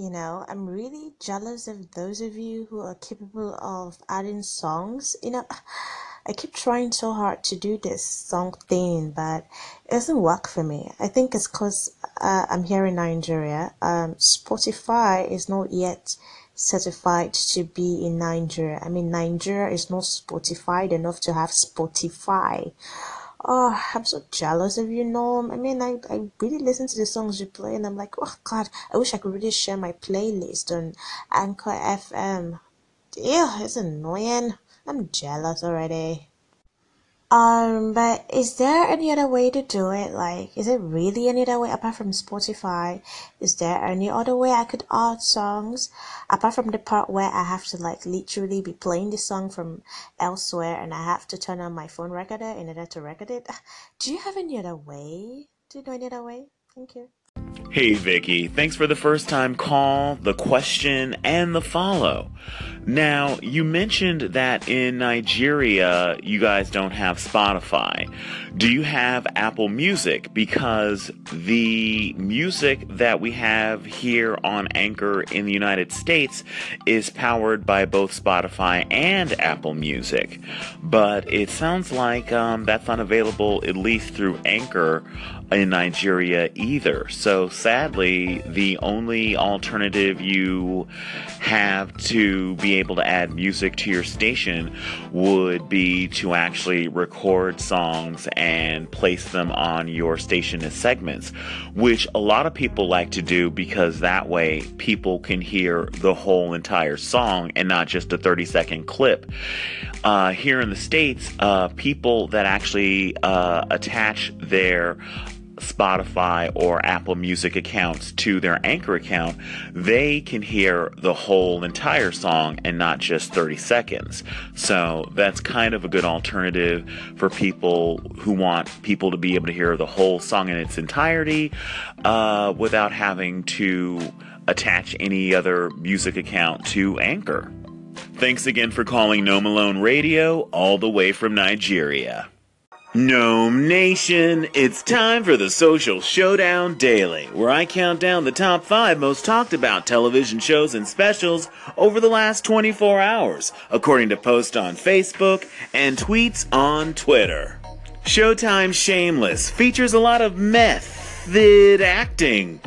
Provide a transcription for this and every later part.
You know, I'm really jealous of those of you who are capable of adding songs. You know, I keep trying so hard to do this song thing, but it doesn't work for me. I think it's because uh, I'm here in Nigeria. Um, Spotify is not yet certified to be in Nigeria. I mean, Nigeria is not Spotified enough to have Spotify. Oh, I'm so jealous of you, Norm. I mean, I, I really listen to the songs you play and I'm like, oh God, I wish I could really share my playlist on Anchor FM. Ew, it's annoying. I'm jealous already. Um, but is there any other way to do it? Like, is it really any other way apart from Spotify? Is there any other way I could add songs apart from the part where I have to like literally be playing the song from elsewhere and I have to turn on my phone recorder in order to record it? Do you have any other way? Do you know any other way? Thank you. Hey Vicky, thanks for the first time call, the question, and the follow. Now, you mentioned that in Nigeria you guys don't have Spotify. Do you have Apple Music? Because the music that we have here on Anchor in the United States is powered by both Spotify and Apple Music. But it sounds like um, that's unavailable at least through Anchor in Nigeria either. So sadly, the only alternative you have to be able to add music to your station would be to actually record songs and place them on your station as segments, which a lot of people like to do because that way people can hear the whole entire song and not just a 30 second clip. Uh, here in the States, uh, people that actually uh, attach their Spotify or Apple Music accounts to their Anchor account, they can hear the whole entire song and not just 30 seconds. So that's kind of a good alternative for people who want people to be able to hear the whole song in its entirety uh, without having to attach any other music account to Anchor. Thanks again for calling No Malone Radio all the way from Nigeria. Gnome Nation, it's time for the Social Showdown Daily, where I count down the top five most talked about television shows and specials over the last 24 hours, according to posts on Facebook and tweets on Twitter. Showtime Shameless features a lot of method acting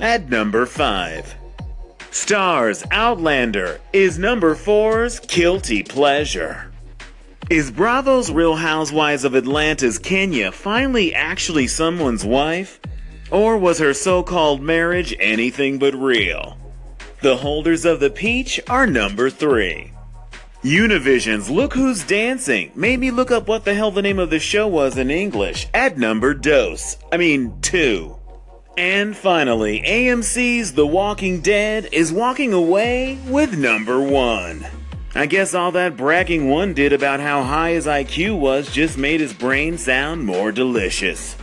at number five. Starz Outlander is number four's guilty pleasure. Is Bravo's Real Housewives of Atlanta's Kenya finally actually someone's wife? Or was her so called marriage anything but real? The holders of the peach are number three. Univision's Look Who's Dancing made me look up what the hell the name of the show was in English at number dose. I mean, two. And finally, AMC's The Walking Dead is walking away with number one. I guess all that bragging one did about how high his IQ was just made his brain sound more delicious.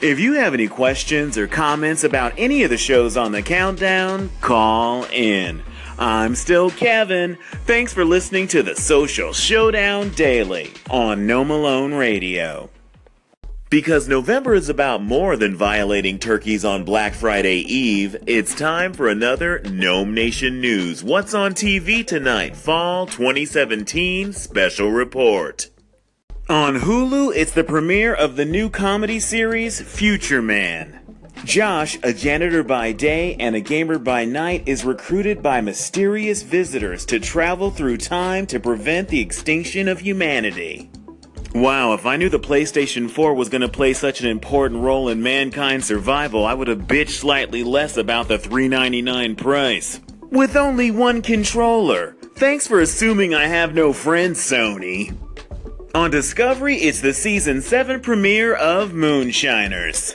If you have any questions or comments about any of the shows on the countdown, call in. I'm still Kevin. Thanks for listening to the Social Showdown Daily on No Malone Radio. Because November is about more than violating turkeys on Black Friday Eve, it's time for another Gnome Nation News. What's on TV tonight? Fall 2017 Special Report. On Hulu, it's the premiere of the new comedy series Future Man. Josh, a janitor by day and a gamer by night, is recruited by mysterious visitors to travel through time to prevent the extinction of humanity. Wow, if I knew the PlayStation 4 was going to play such an important role in mankind's survival, I would have bitched slightly less about the $3.99 price. With only one controller. Thanks for assuming I have no friends, Sony. On Discovery, it's the season 7 premiere of Moonshiners.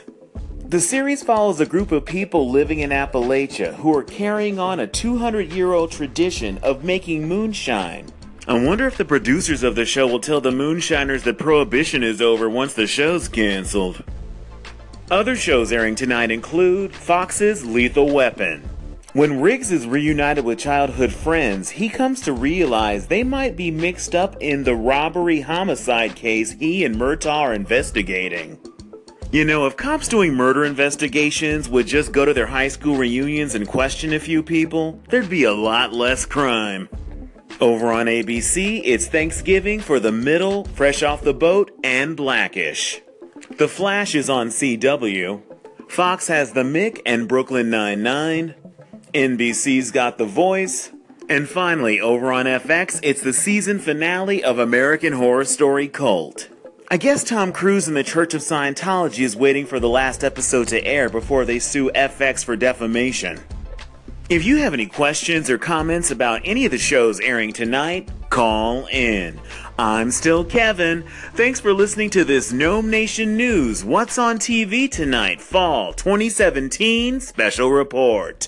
The series follows a group of people living in Appalachia who are carrying on a 200 year old tradition of making moonshine. I wonder if the producers of the show will tell the Moonshiners that Prohibition is over once the show's canceled. Other shows airing tonight include Fox's Lethal Weapon. When Riggs is reunited with childhood friends, he comes to realize they might be mixed up in the robbery homicide case he and Murtaugh are investigating. You know, if cops doing murder investigations would just go to their high school reunions and question a few people, there'd be a lot less crime. Over on ABC, it's Thanksgiving for the middle, fresh off the boat, and blackish. The Flash is on CW. Fox has The Mick and Brooklyn Nine-Nine. NBC's got The Voice. And finally, over on FX, it's the season finale of American Horror Story Cult. I guess Tom Cruise and the Church of Scientology is waiting for the last episode to air before they sue FX for defamation. If you have any questions or comments about any of the shows airing tonight, call in. I'm still Kevin. Thanks for listening to this Gnome Nation News What's on TV Tonight Fall 2017 special report.